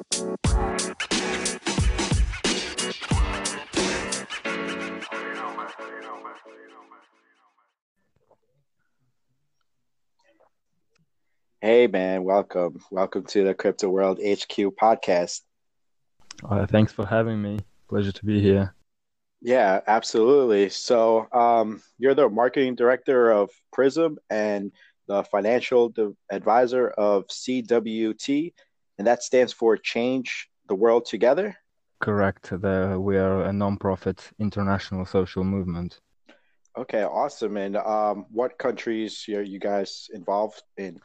Hey man, welcome. Welcome to the Crypto World HQ podcast. Uh, thanks for having me. Pleasure to be here. Yeah, absolutely. So, um, you're the marketing director of PRIZM and the financial advisor of CWT, and that stands for Change the World Together. Correct. The, we are a non-profit international social movement. Okay, awesome. And um, what countries are you guys involved in?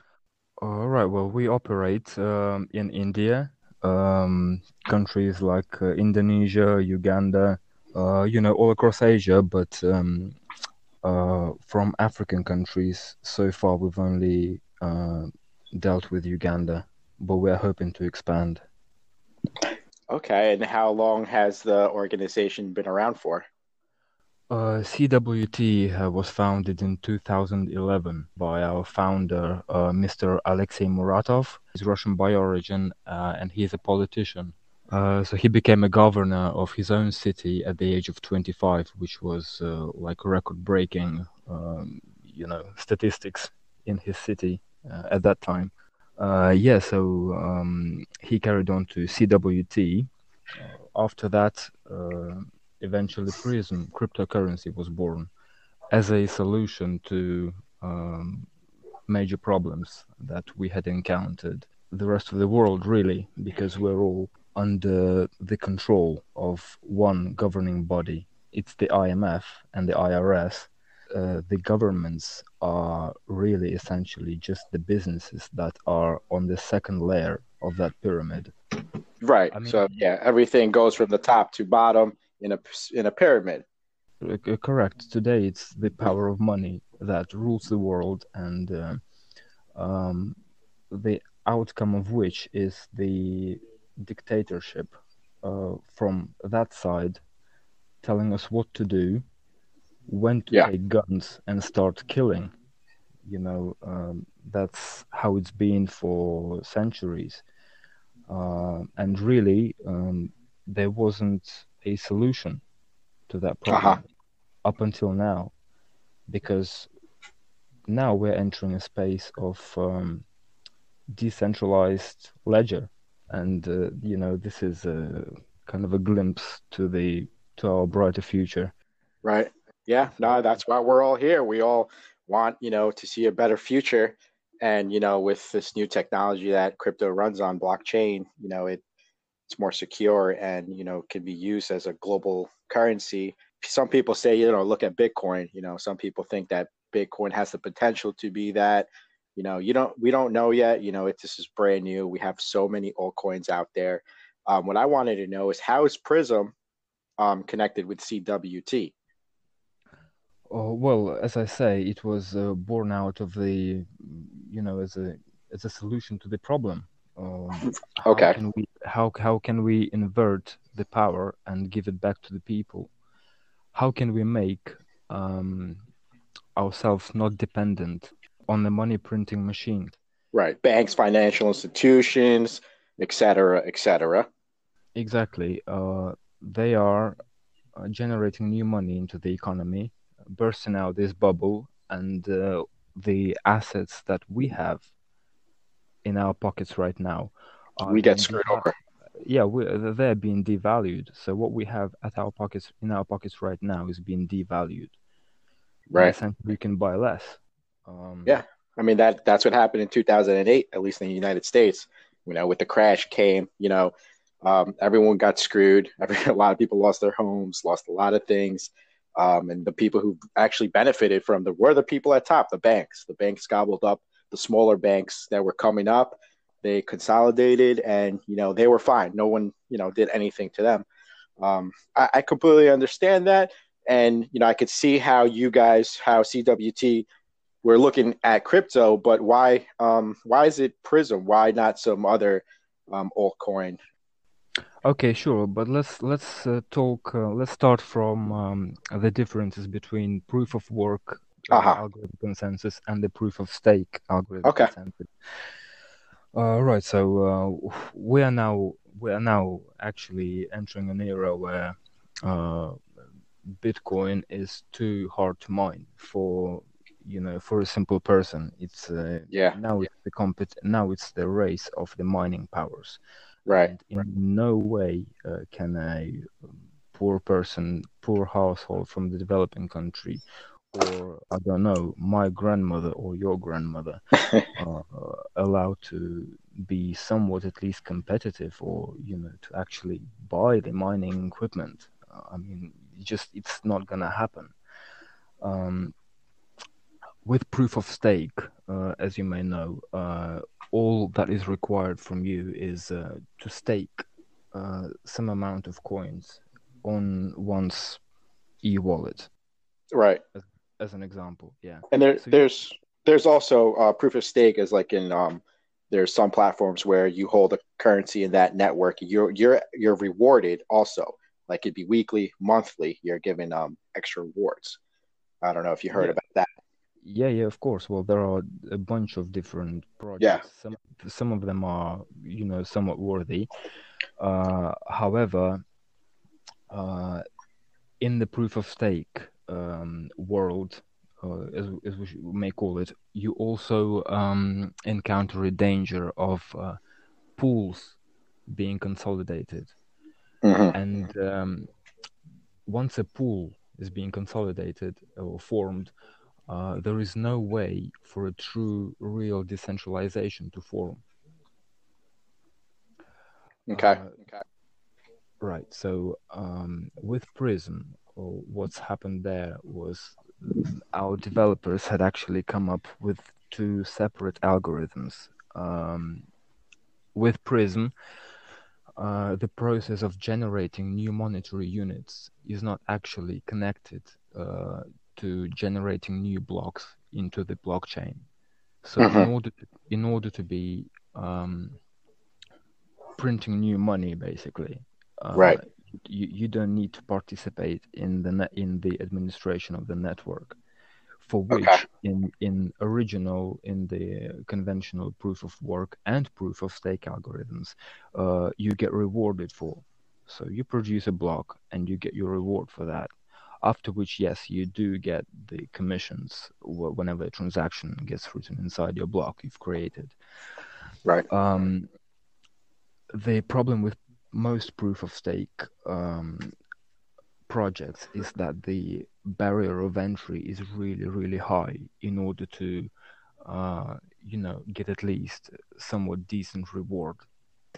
All right. Well, we operate um, in India, um, countries like uh, Indonesia, Uganda, uh, you know, all across Asia, but um, uh, from African countries, so far we've only uh, dealt with Uganda, but we're hoping to expand. Okay, and how long has the organization been around for? Uh, CWT uh, was founded in 2011 by our founder, uh, Mr. Alexei Muratov. He's Russian by origin uh, and he's a politician. Uh, so he became a governor of his own city at the age of 25, which was uh, like record-breaking, um, you know, statistics in his city at that time. Yeah, so um, he carried on to CWT. after that, uh, eventually PRIZM cryptocurrency was born as a solution to um, major problems that we had encountered. The rest of the world, really, because we're all under the control of one governing body. It's the IMF and the IRS. Uh, the governments are really essentially just the businesses that are on the second layer of that pyramid. Right. I mean, so yeah, everything goes from the top to bottom in a in a pyramid. Uh, correct. Today, it's the power of money that rules the world, and uh, um, the outcome of which is the dictatorship uh, from that side, telling us what to do, when to yeah. take guns and start killing. You know, um, that's how it's been for centuries. Uh, and really, um, there wasn't a solution to that problem uh-huh. up until now, because now we're entering a space of um, decentralized ledger, and uh, you know this is a kind of a glimpse to the to our brighter future. Right. Yeah. No, that's why we're all here. We all want you know to see a better future, and you know with this new technology that crypto runs on blockchain, you know it it's more secure and you know can be used as a global currency. Some people say you know look at bitcoin you know some people think that bitcoin has the potential to be that. You know you don't we don't know yet. You know it, this is brand new. We have so many altcoins out there. Um, what i wanted to know is how is PRIZM um, connected with cwt oh, well as i say it was uh, born out of the you know as a as a solution to the problem um, okay. How can, we, how, how can we invert the power and give it back to the people? How can we make um, ourselves not dependent on the money printing machine? Right. Banks, financial institutions, etc., etc. Exactly. Uh, they are uh, generating new money into the economy, bursting out this bubble, and uh, the assets that we have in our pockets right now. We get screwed over. Yeah, we, they're being devalued. So what we have at our pockets in our pockets right now is being devalued. Right. And we can buy less. Um, yeah, I mean that that's what happened in 2008, at least in the United States. You know, with the crash came, you know, um, everyone got screwed. Every, a lot of people lost their homes, lost a lot of things. Um, and the people who actually benefited from the were the people at top, the banks. The banks gobbled up the smaller banks that were coming up. They consolidated, and you know they were fine. No one you know did anything to them. Um, I, I completely understand that, and you know I could see how you guys, how CWT, were looking at crypto, but why um, why is it PRIZM? Why not some other um, altcoin? Okay, sure, but let's let's uh, talk. Uh, let's start from um, the differences between proof of work uh-huh. algorithm consensus and the proof of stake algorithm okay. consensus. Uh, right, so uh, we are now we are now actually entering an era where uh, Bitcoin is too hard to mine for you know for a simple person. It's uh, Yeah. now it's the compet now it's the race of the mining powers. Right. And in no way uh, can a poor person, poor household from the developing country, or I don't know, my grandmother or your grandmother, uh, allowed to be somewhat at least competitive, or you know, to actually buy the mining equipment. Uh, I mean, just it's not gonna happen. Um, with proof of stake, uh, as you may know, uh, all that is required from you is uh, to stake uh, some amount of coins on one's e-wallet, Right. as an example. Yeah. And there, So you- there's there's also uh, proof of stake is like in um, there's some platforms where you hold a currency in that network. You're you're you're rewarded also. Like it'd be weekly, monthly. You're given um extra rewards. I don't know if you heard Yeah. about that. Yeah, yeah, of course. Well, there are a bunch of different projects. Some some of them are, you know, somewhat worthy. Uh, however, uh, in the proof of stake um, world, uh, as as we may call it, you also um, encounter a danger of uh, pools being consolidated. hmm And um, once a pool is being consolidated or formed, uh, there is no way for a true, real decentralization to form. Okay. Uh, okay. Right. So um, with PRIZM, what's happened there was our developers had actually come up with two separate algorithms. Um, with PRIZM, uh, the process of generating new monetary units is not actually connected uh, to generating new blocks into the blockchain. So in Mhm. order to, in order to be um, printing new money, basically, uh, Right. you, you don't need to participate in the net, in the administration of the network, for which Okay. in in original in the conventional proof of work and proof of stake algorithms, uh, you get rewarded for. So you produce a block and you get your reward for that. After which, yes, you do get the commissions whenever a transaction gets written inside your block you've created. Right. Um, the problem with most proof of stake um, projects is that the barrier of entry is really, really high in order to, uh, you know, get at least somewhat decent reward.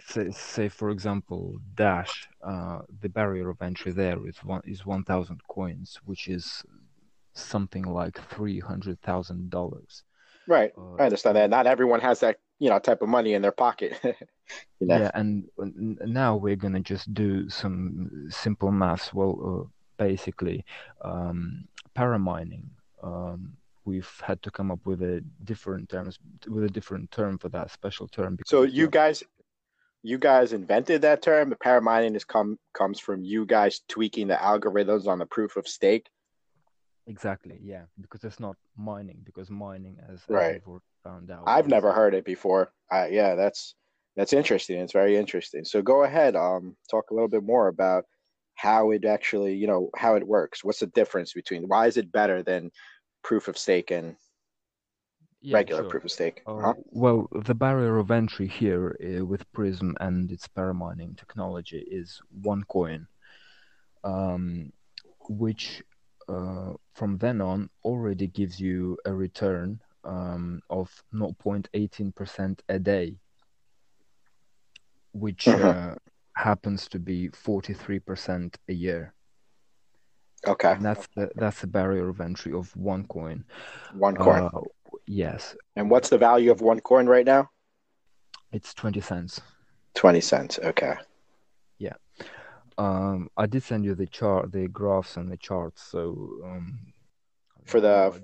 Say, say for example, Dash, uh, the barrier of entry there is one is one thousand coins, which is something like three hundred thousand dollars. Right. Uh, I understand that. Not everyone has that, you know, type of money in their pocket. you know. Yeah, and n- now we're gonna just do some simple maths. Well, uh, basically, um, paramining. Um, we've had to come up with a different terms with a different term for that special term. So you guys, you guys invented that term. The paramining is come comes from you guys tweaking the algorithms on the proof of stake. exactly, yeah, because it's not mining. Because mining, as, Right. we've found out, I've never heard it before. Uh, yeah, that's that's interesting. It's very interesting. So go ahead, um, talk a little bit more about how it actually, you know, how it works. What's the difference between? Why is it better than proof of stake and yeah, regular sure. proof of stake? Uh, Uh-huh. well, the barrier of entry here uh, with PRIZM and its paramining technology is one coin, um, which uh, from then on already gives you a return um, of 0.18% a day, which Mhm. uh, happens to be 43% a year. Okay, And that's the that's the barrier of entry of one coin. one coin. Uh, yes, and what's the value of one coin right now? it's 20 cents. Twenty cents. Okay. Yeah. Um, I did send you the chart, the graphs and the charts. So um, For the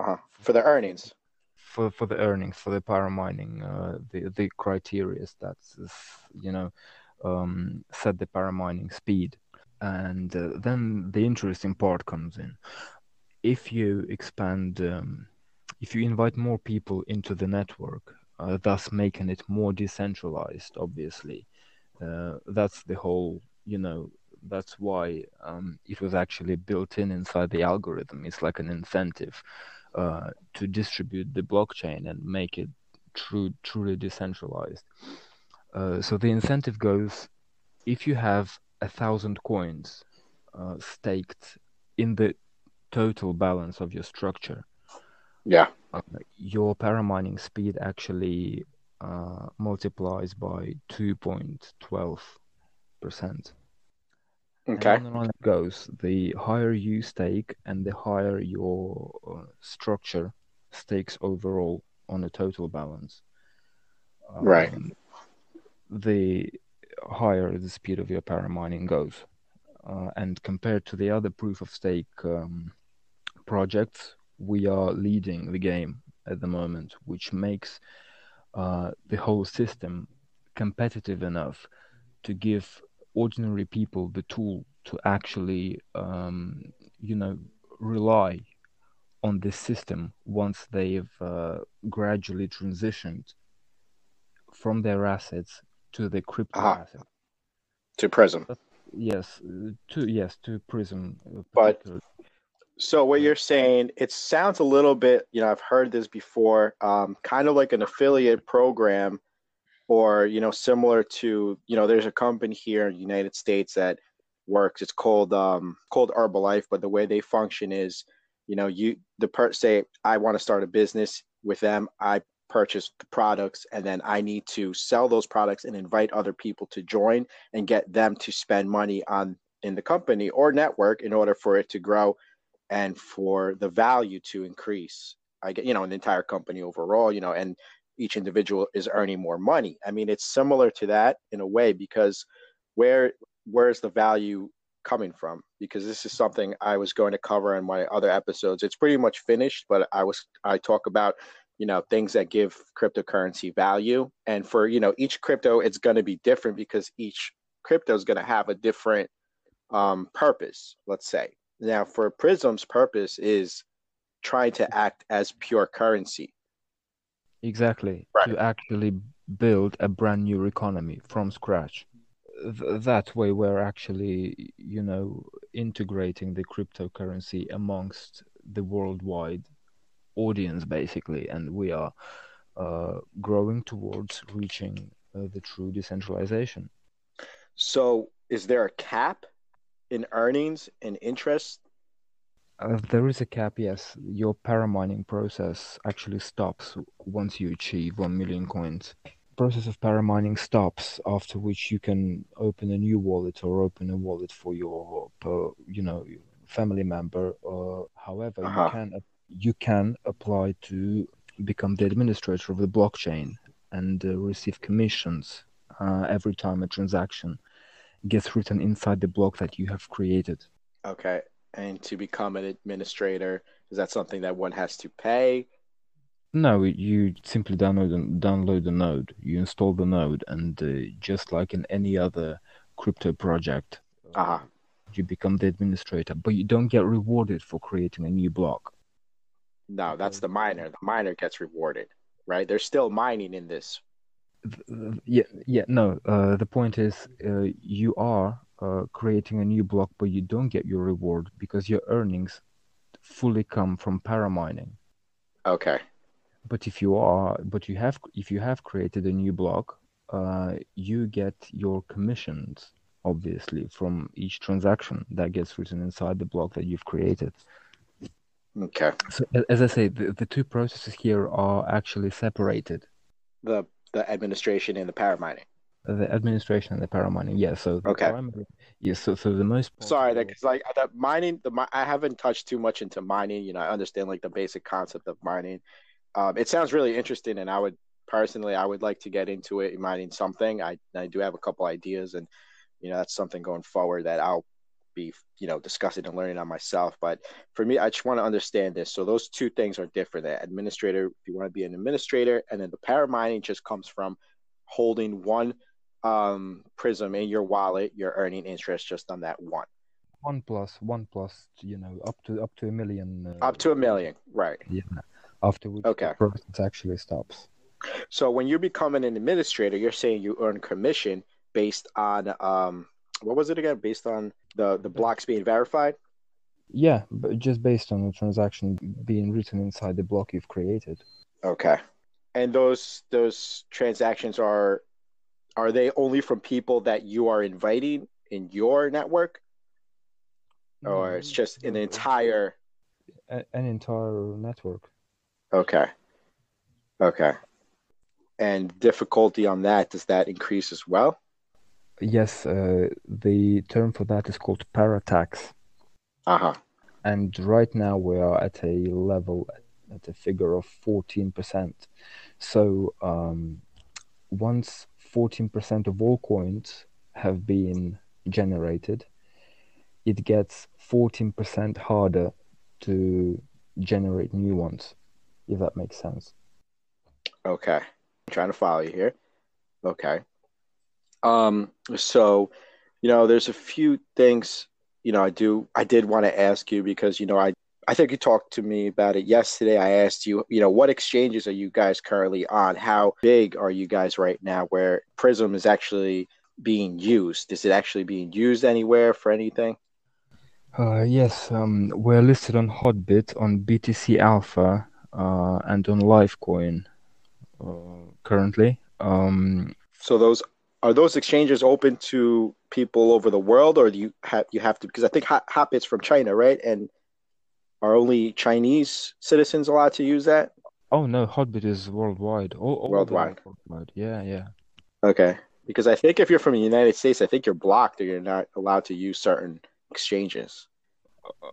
uh for the earnings. for for the earnings for the paramining, uh, the the criteria that's you know um, set the paramining speed, and uh, then the interesting part comes in. If you expand, um, if you invite more people into the network, uh, thus making it more decentralized, obviously, Uh, that's the whole, you know, that's why um, it was actually built in inside the algorithm. It's like an incentive uh, to distribute the blockchain and make it true, truly decentralized. Uh, so the incentive goes if you have a thousand coins uh, staked in the total balance of your structure, yeah, uh, your paramining speed actually uh, multiplies by two point twelve percent. Okay. And on it goes. The higher you stake and the higher your uh, structure stakes overall on a total balance. Um, right. The higher the speed of your paramining goes. Uh, and compared to the other proof of stake um, projects, we are leading the game at the moment, which makes uh, the whole system competitive enough to give ordinary people the tool to actually, um, you know, rely on this system once they've uh, gradually transitioned from their assets to the crypto uh-huh. asset. To PRIZM. yes, to yes to PRIZM. Uh, but so what you're saying, it sounds a little bit, you know, I've heard this before, um, kind of like an affiliate program or you know similar to you know there's a company here in the united states that works. It's called um called herbalife but the way they function is you know you the per say i want to start a business with them i purchase the products and then i need to sell those products and invite other people to join and get them to spend money on in the company or network in order for it to grow and for the value to increase i get you know an entire company overall you know and each individual is earning more money. I mean, it's similar to that in a way because where where's the value coming from? Because this is something I was going to cover in my other episodes. It's pretty much finished, but I was I talk about you know things that give cryptocurrency value, and for you know each crypto, it's going to be different because each crypto is going to have a different um, purpose. Let's say now for PRIZM's purpose is trying to act as pure currency Exactly. Right. To actually build a brand new economy from scratch. Th- that way, we're actually, you know, integrating the cryptocurrency amongst the worldwide audience, basically, and we are uh, growing towards reaching uh, the true decentralization. So, is there a cap in earnings and interest uh, there is a cap, yes. Your paramining process actually stops once you achieve 1 million coins. Process of paramining stops after which you can open a new wallet or open a wallet for your, you know, family member. Or however, uh-huh. you can you can apply to become the administrator of the blockchain and uh, receive commissions uh, every time a transaction gets written inside the block that you have created. Okay, and to become an administrator? Is that something that one has to pay? No, you simply download download the node. You install the node, and uh, just like in any other crypto project, uh-huh. you become the administrator. But you don't get rewarded for creating a new block. No, that's the miner. The miner gets rewarded, right? They're still mining in this. Yeah, yeah. No, uh, the point is, uh, you are uh, creating a new block, but you don't get your reward because your earnings fully come from paramining. Okay. But if you are, but you have, if you have created a new block, uh, you get your commissions obviously from each transaction that gets written inside the block that you've created. Okay. So as I say, the, the two processes here are actually separated. The the administration and the paramining the administration and the paramining. Yeah. So okay. Primary, yeah. So so the most. Sorry, because like the mining, the I haven't touched too much into mining. You know, I understand like the basic concept of mining. Um, it sounds really interesting, and I would personally, I would like to get into it, mining something. I I do have a couple ideas, and you know, that's something going forward that I'll be you know discussing and learning on myself but for me i just want to understand this so those two things are different the administrator if you want to be an administrator and then the paramining just comes from holding one um, PRIZM in your wallet, you're earning interest just on that one. One plus, one plus, you know, up to up to a million. Uh, up to a million, right? Yeah. After which okay. the process actually stops. So when you're becoming an administrator, you're saying you earn commission based on um, what was it again? Based on the the blocks being verified. Yeah, but just based on the transaction being written inside the block you've created. Okay. And those those transactions are are they only from people that you are inviting in your network? Or mm, it's just an entire an entire network. Okay. Okay. And difficulty on that, does that increase as well? Yes, uh, the term for that is called paratax. Uh-huh. And right now we are at a level at a figure of 14%. So um, once 14% of all coins have been generated, it gets 14% harder to generate new ones, if that makes sense. Okay. I'm trying to follow you here. Okay. Um, so, you know, there's a few things, you know, I do I did want to ask you because, you know, I I think you talked to me about it yesterday. I asked you, you know, what exchanges are you guys currently on? How big are you guys right now where PRIZM is actually being used? Is it actually being used anywhere for anything? Uh, yes, um, we're listed on Hotbit, on BTC Alpha, uh, and on Livecoin uh, currently. Um, So those are those exchanges open to people over the world, or do you have you have to? Because I think Hot, Hotbit's from China, right? And are only Chinese citizens allowed to use that? oh no, Hotbit is worldwide. All, all of them are Worldwide. worldwide. Yeah, yeah. Okay, because I think if you're from the United States, I think you're blocked, or you're not allowed to use certain exchanges.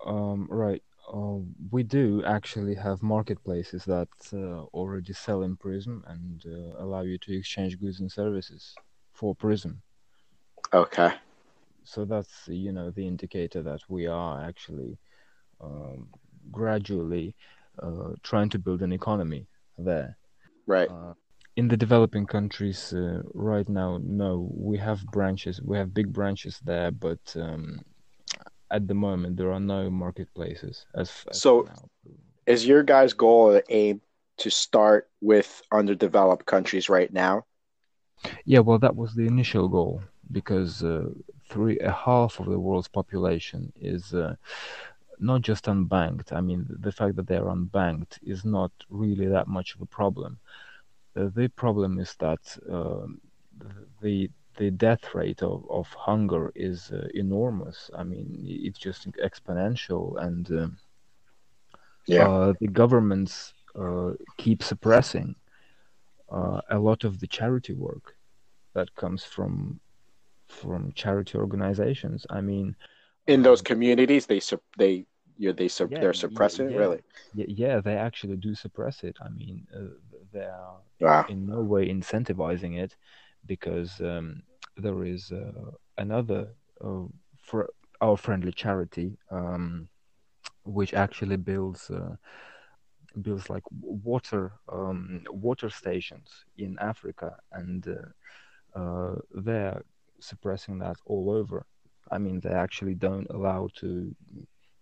Um, right. Uh, we do actually have marketplaces that uh, already sell in PRIZM and uh, allow you to exchange goods and services for PRIZM. Okay, So that's, you know, the indicator that we are actually um, gradually uh, trying to build an economy there. right. Uh, in the developing countries uh, right now, no, we have branches, we have big branches there, but um, at the moment there are no marketplaces as, as So- now. Is your guys' goal or aim to start with underdeveloped countries right now? Yeah, well, that was the initial goal because uh, three a half of the world's population is uh, not just unbanked. I mean, the fact that they're unbanked is not really that much of a problem. Uh, the problem is that um, the the death rate of, of hunger is uh, enormous. I mean, it's just exponential, and um uh, the governments uh, keep suppressing uh, a lot of the charity work that comes from from charity organizations. I mean, in those communities, they they you they sup- Yeah, they're suppressing it, yeah. really. yeah, they actually do suppress it. I mean, uh, they are Wow. in no way incentivizing it because um, there is uh, another uh, for our friendly charity um, which actually builds uh, builds like water um, water stations in Africa, and uh, uh, they're suppressing that all over. I mean, they actually don't allow to,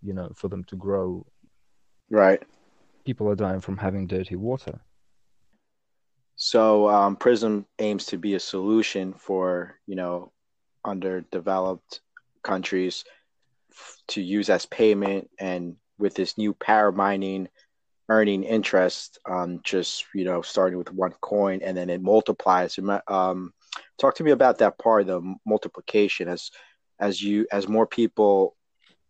you know, for them to grow. Right. People are dying from having dirty water. So um, PRIZM aims to be a solution for you know underdeveloped countries f- to use as payment, and with this new paramining, earning interest on just you know starting with one coin and then it multiplies. Um, talk to me about that part, the multiplication as as you as more people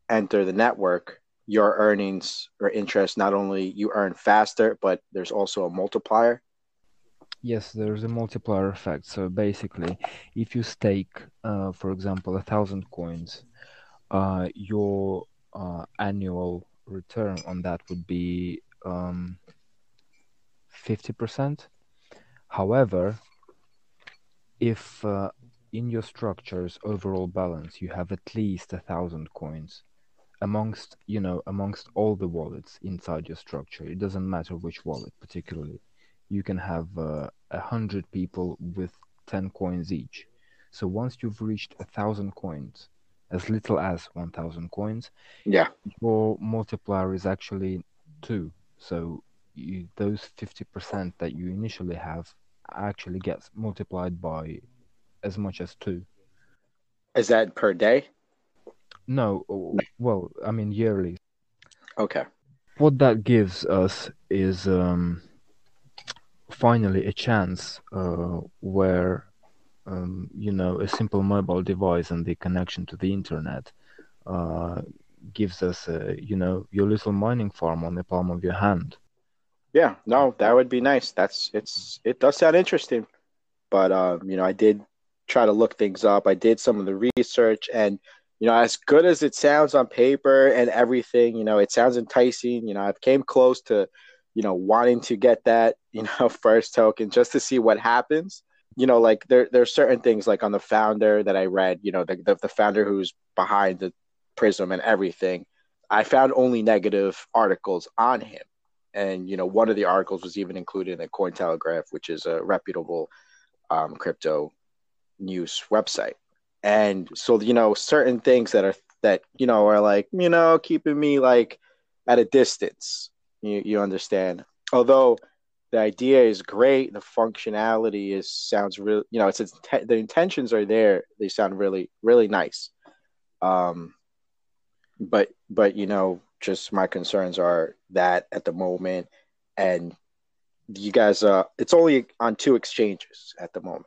enter the network. Your earnings or interest not only you earn faster, but there's also a multiplier. Yes, there's a multiplier effect. So basically, if you stake, uh, for example, a thousand coins, uh, your uh, annual return on that would be um, 50%. However, if uh, in your structure's overall balance you have at least a thousand coins amongst, you know, amongst all the wallets inside your structure, it doesn't matter which wallet particularly, you can have uh, a hundred people with 10 coins each. So once you've reached a thousand coins, as little as 1000 coins, Yeah. your multiplier is actually two. So you, those 50% that you initially have actually gets multiplied by as much as two. Is that per day? No, well, I mean yearly. Okay. What that gives us is um, finally a chance uh, where um, you know a simple mobile device and the connection to the internet uh, gives us a, you know your little mining farm on the palm of your hand. Yeah, no, that would be nice. That's it's it does sound interesting, but um, you know I did try to look things up. I did some of the research and you know, as good as it sounds on paper and everything, you know, it sounds enticing. You know, I've came close to, you know, wanting to get that, you know, first token just to see what happens. You know, like there there's certain things like on the founder that I read, you know, the, the, the founder who's behind the PRIZM and everything. I found only negative articles on him. And, you know, one of the articles was even included in Cointelegraph, which is a reputable um, crypto news website and so you know certain things that are that you know are like you know keeping me like at a distance you, you understand although the idea is great the functionality is sounds really you know it's, it's the intentions are there they sound really really nice um but but you know just my concerns are that at the moment and you guys uh it's only on two exchanges at the moment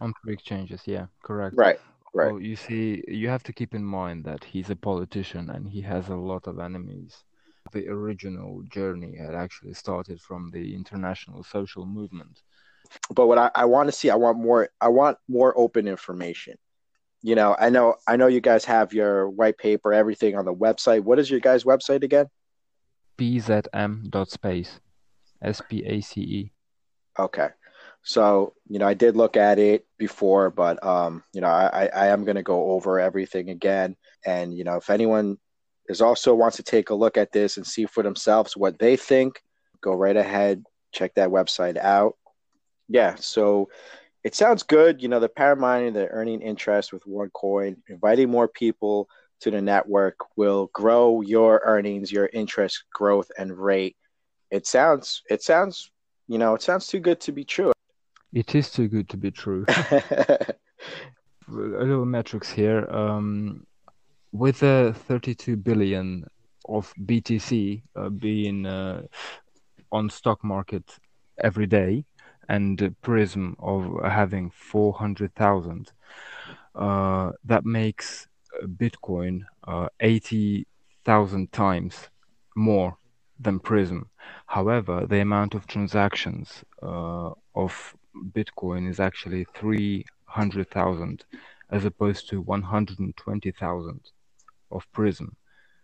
on two exchanges yeah correct right Right. Well, you see, you have to keep in mind that he's a politician and he has a lot of enemies. The original journey had actually started from the international social movement. But what I, I want to see, I want more I want more open information. You know, I know I know you guys have your white paper, everything on the website. What is your guys' website again? pzm.space. S P A C E. Okay. So, you know, I did look at it before, but um, you know, I, I am gonna go over everything again. And, you know, if anyone is also wants to take a look at this and see for themselves what they think, go right ahead, check that website out. Yeah, so it sounds good. You know, the paramining, the earning interest with one coin, inviting more people to the network will grow your earnings, your interest growth and rate. It sounds it sounds you know, it sounds too good to be true. It is too good to be true. a little metrics here. Um, with the 32 billion of BTC uh, being uh, on stock market every day, and PRIZM of having 400,000, uh, that makes Bitcoin uh, 80,000 times more than PRIZM. However, the amount of transactions uh, of Bitcoin is actually 300,000 as opposed to 120,000 of PRIZM.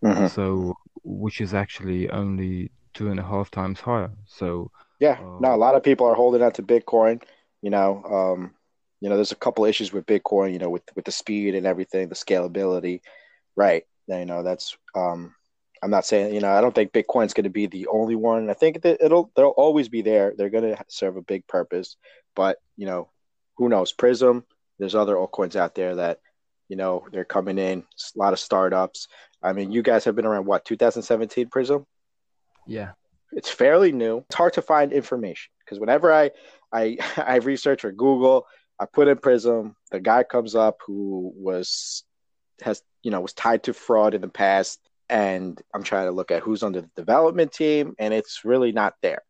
Mm-hmm. So, which is actually only two and a half times higher. So, yeah, uh, no, a lot of people are holding on to Bitcoin. You know, um, you know, there's a couple issues with Bitcoin. You know, with with the speed and everything, the scalability, right? You know, that's um, I'm not saying, you know, I don't think Bitcoin's going to be the only one. I think that it'll they'll always be there. They're going to serve a big purpose, but you know, who knows? PRIZM. There's other altcoins out there that, you know, they're coming in. A lot of startups. I mean, you guys have been around what 2017 PRIZM? Yeah, it's fairly new. It's hard to find information because whenever I I I research or Google, I put in PRIZM. The guy comes up who was has you know was tied to fraud in the past and I'm trying to look at who's on the development team, and it's really not there.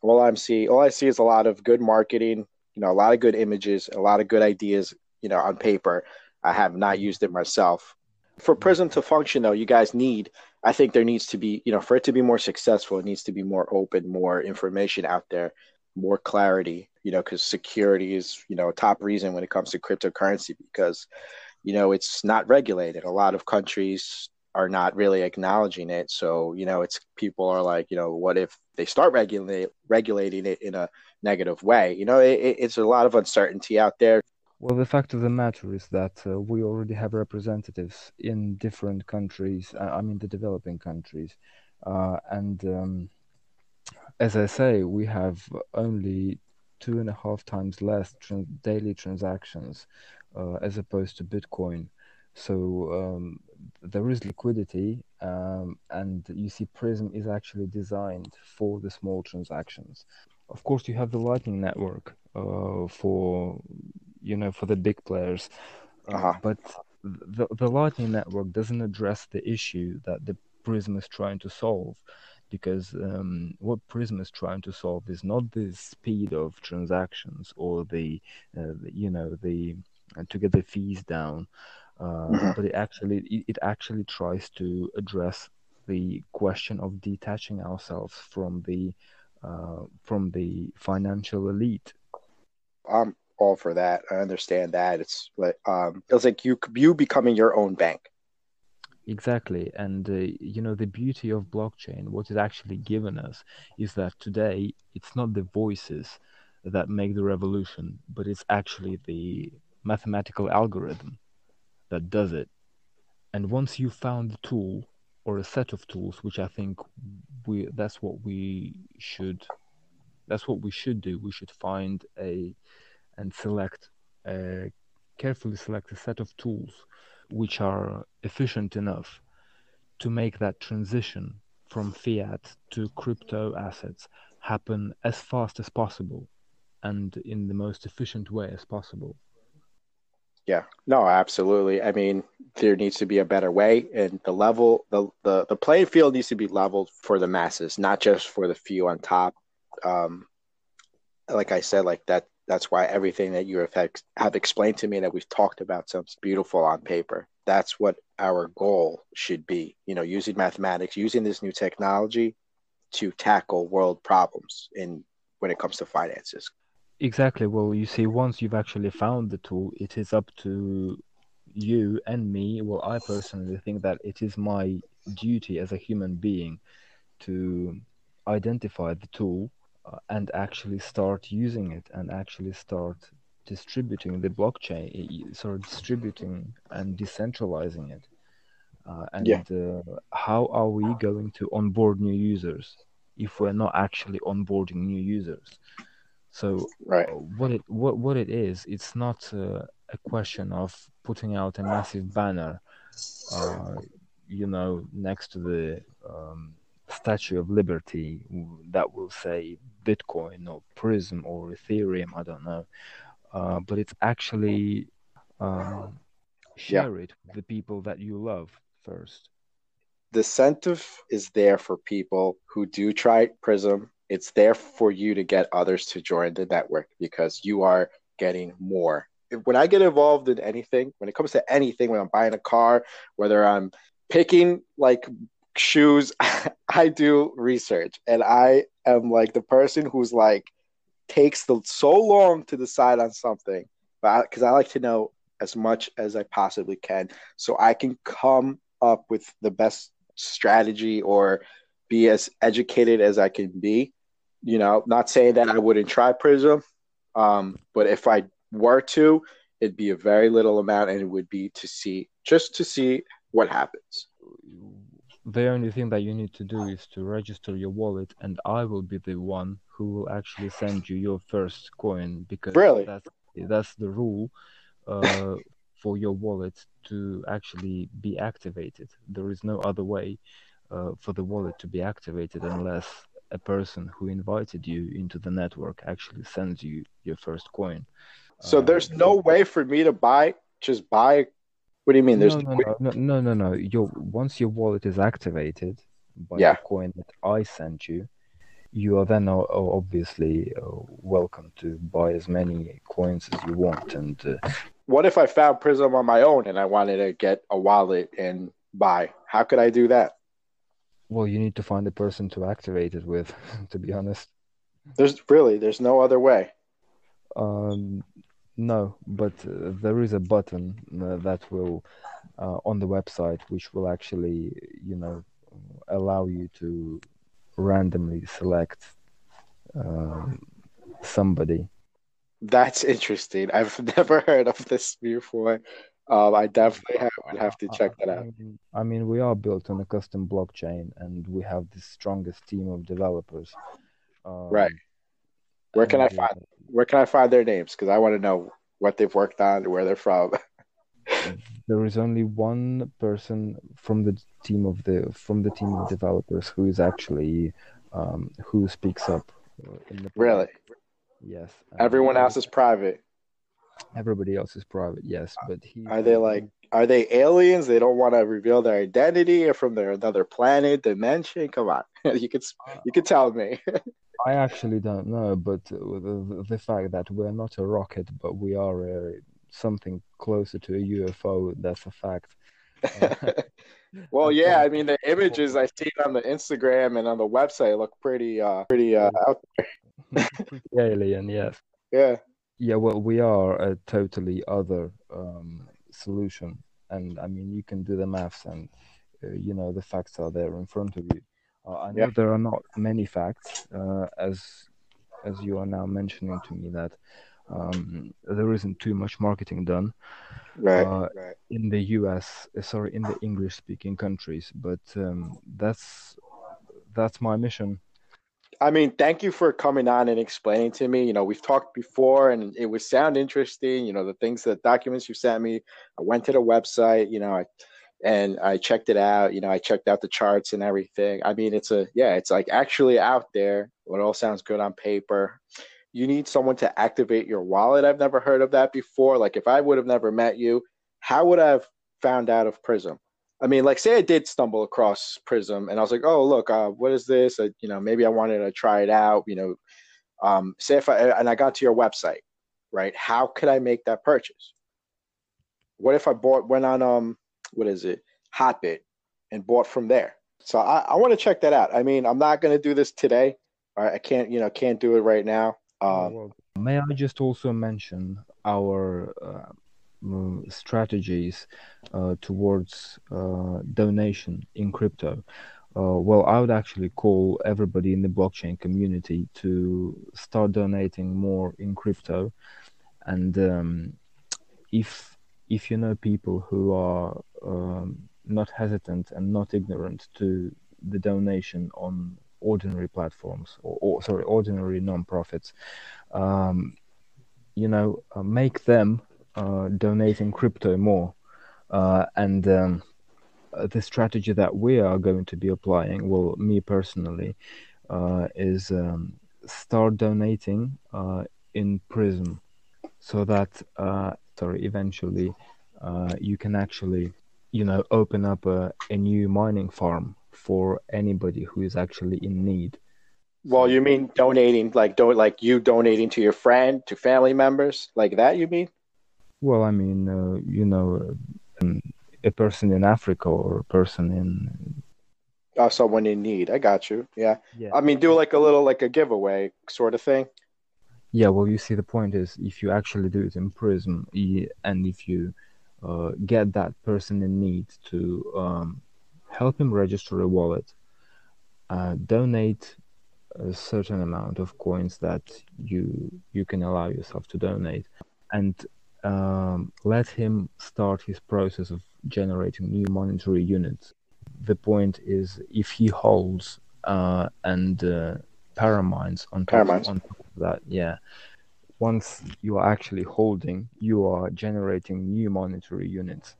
All I'm see, all I see is a lot of good marketing, you know, a lot of good images, a lot of good ideas, you know, on paper. I have not used it myself. For PRIZM to function, though, you guys need. I think there needs to be, you know, for it to be more successful, it needs to be more open, more information out there, more clarity. You know, because security is, you know, a top reason when it comes to cryptocurrency because, you know, it's not regulated. A lot of countries are not really acknowledging it. So, you know, it's people are like, you know, what if they start regulate, regulating it in a negative way? You know, it, it's a lot of uncertainty out there. Well, the fact of the matter is that uh, we already have representatives in different countries, uh, I mean, the developing countries. Uh, and um, as I say, we have only two and a half times less daily transactions uh, as opposed to Bitcoin. So um, there is liquidity, um, and you see PRIZM is actually designed for the small transactions. Of course, you have the Lightning Network uh, for you know, for the big players. Uh, Uh-huh. But the the Lightning Network doesn't address the issue that the PRIZM is trying to solve, because um, what PRIZM is trying to solve is not the speed of transactions or the, uh, you know, the uh, to get the fees down, uh, Mhm. but it actually it, it actually tries to address the question of detaching ourselves from the uh, from the financial elite. I'm for that. I understand that. It's like um, it's like you you becoming your own bank. Exactly. And, uh, you know, the beauty of blockchain, what it actually given us is that today it's not the voices that make the revolution, but it's actually the mathematical algorithm that does it. And once you found the tool or a set of tools, which I think we that's what we should that's what we should do. We should find a and select a carefully select a set of tools which are efficient enough to make that transition from fiat to crypto assets happen as fast as possible and in the most efficient way as possible. Yeah, no, absolutely. I mean, there needs to be a better way, and the level, the the the playing field needs to be leveled for the masses, not just for the few on top. Um, like I said, like that. That's why everything that you have have explained to me that we've talked about sounds beautiful on paper. That's what our goal should be. You know, using mathematics, using this new technology to tackle world problems in when it comes to finances. Exactly. Well, you see, once you've actually found the tool, it is up to you and me. Well, I personally think that it is my duty as a human being to identify the tool and actually start using it and actually start distributing the blockchain, i- sort of distributing and decentralizing it. Uh, and Yeah. uh, how are we going to onboard new users if we're not actually onboarding new users? So Right. uh, what it what what it is, it's not uh, a question of putting out a massive banner, uh, you know, next to the um, Statue of Liberty that will say Bitcoin or PRIZM or Ethereum, I don't know, uh, but it's actually um, Yeah. share it with the people that you love first. the incentive is there for people who do try PRIZM. It's there for you to get others to join the network because you are getting more. When I get involved in anything, when it comes to anything, when I'm buying a car, whether I'm picking like shoes, I do research and I am like the person who's like takes the so long to decide on something, but because I, I like to know as much as I possibly can so I can come up with the best strategy or be as educated as I can be. You know, not saying that I wouldn't try PRIZM, um, but if I were to, it'd be a very little amount, and it would be to see just to see what happens. The only thing that you need to do is to register your wallet, and I will be the one who will actually send you your first coin because Really? that's that's the rule uh, for your wallet to actually be activated. There is no other way uh, for the wallet to be activated unless a person who invited you into the network actually sends you your first coin. So Uh, there's no way for me to buy. Just buy. What do you mean? There's no, no, no, no, no, no. Your once your wallet is activated by Yeah. the coin that I sent you, you are then obviously uh, welcome to buy as many coins as you want. And uh, What if I found PRIZM on my own and I wanted to get a wallet and buy? How could I do that? well, you need to find a person to activate it with. To be honest, There's really there's no other way. um, no, but uh, there is a button uh, that will uh, on the website which will actually, you know, allow you to randomly select um, somebody That's interesting. I've never heard of this before. Um, I definitely have, would have to check that out. I mean, we are built on a custom blockchain, and we have the strongest team of developers. Um, Right. Where can I uh, find where can I find their names? Because I want to know what they've worked on, where they're from. There is only one person from the team of the from the team of developers who is actually um, who speaks up uh, in the Really? Yes. Everyone else is private. Everybody else is private, yes, but he. Are they like are they aliens? They don't want to reveal their identity or from their another planet, dimension. Come on, you could you could tell me. I actually don't know, but the, the, fact that we're not a rocket, but we are a, something closer to a UFO, that's a fact. well, yeah, I mean the images I see on the Instagram and on the website look pretty, uh, pretty uh, out there. alien, yes. Yeah. Yeah, well, we are a totally other um, solution, and I mean you can do the maths, and uh, you know the facts are there in front of you. Uh, I know yeah. there are not many facts, uh, as as you are now mentioning to me that um, there isn't too much marketing done right, uh, right. in the US. Uh, sorry, in the English-speaking countries, but um, that's that's my mission. I mean, thank you for coming on and explaining to me. You know, we've talked before, and it would sound interesting. You know, the things, the documents you sent me. I went to the website. You know, I and I checked it out. You know, I checked out the charts and everything. I mean, it's a yeah, it's like actually out there. It all sounds good on paper. You need someone to activate your wallet. I've never heard of that before. Like if I would have never met you, how would I have found out of PRIZM? I mean, like say I did stumble across PRIZM and I was like, oh look, uh, what is this? I, you know, maybe I wanted to try it out. You know, um, say if I and I got to your website, right? How could I make that purchase? What if I bought went on um what is it, Hotbit, and bought from there. So I, I want to check that out. I mean, I'm not going to do this today. I can't, you know, can't do it right now. Um, May I just also mention our uh, strategies uh, towards uh, donation in crypto? Uh, well, I would actually call everybody in the blockchain community to start donating more in crypto. And um, if if you know people who are um, not hesitant and not ignorant to the donation on ordinary platforms or, or sorry ordinary non-profits um, you know uh, make them uh, donating crypto more. Uh, and um, uh, the strategy that we are going to be applying well me personally uh, is um, start donating uh, in PRIZM so that sorry eventually you can actually you know open up a, a new mining farm for anybody who is actually in need. Well you mean donating like don't like you donating to your friend to family members like that you mean well i mean uh, you know um, a person in africa or a person in oh someone in need. I got you. Yeah, yeah. i mean do like a little like a giveaway sort of thing? Yeah well you see the point is if you actually do it in PRIZM and if you uh, get that person in need to um, help him register a wallet, uh, donate a certain amount of coins that you you can allow yourself to donate, and um, let him start his process of generating new monetary units. The point is, if he holds uh, and uh, paramines on top, on top of that, yeah, once you are actually holding, you are generating new monetary units.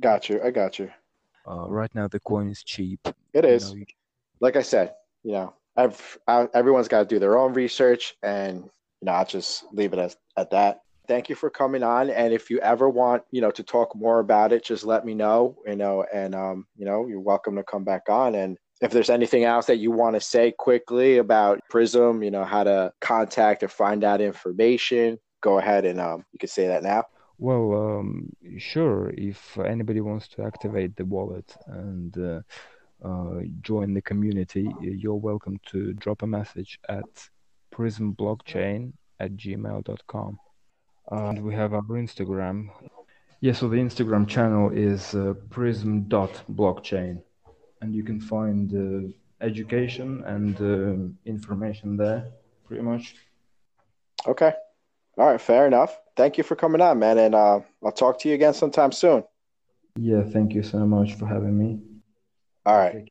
Got you. I got you. Uh, right now, the coin is cheap. It is. You know, like I said, you know, I've, I, everyone's got to do their own research, and you know, I'll just leave it as, at that. Thank you for coming on. And if you ever want, you know, to talk more about it, just let me know. You know, and um, you know, you're welcome to come back on and if there's anything else that you want to say quickly about PRIZM, you know, how to contact or find out information, go ahead and um, you can say that now. Well, um, sure. If anybody wants to activate the wallet and uh, uh, join the community, you're welcome to drop a message at prismblockchain at gmail.com. And we have our Instagram. Yeah, so the Instagram channel is uh, prism.blockchain and you can find uh, education and uh, information there pretty much. Okay. All right, fair enough. Thank you for coming on, man, and uh, I'll talk to you again sometime soon. Yeah, thank you so much for having me. All right.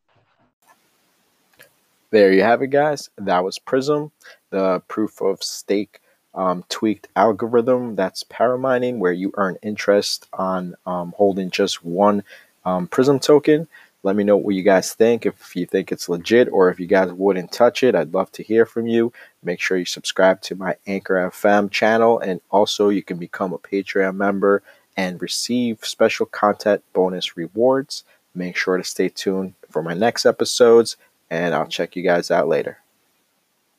There you have it, guys. That was PRIZM, the proof of stake um, tweaked algorithm that's paramining, where you earn interest on um, holding just one um, PRIZM token. Let me know what you guys think. If you think it's legit or if you guys wouldn't touch it, I'd love to hear from you. Make sure you subscribe to my Anchor FM channel, and also you can become a Patreon member and receive special content bonus rewards. Make sure to stay tuned for my next episodes, and I'll check you guys out later.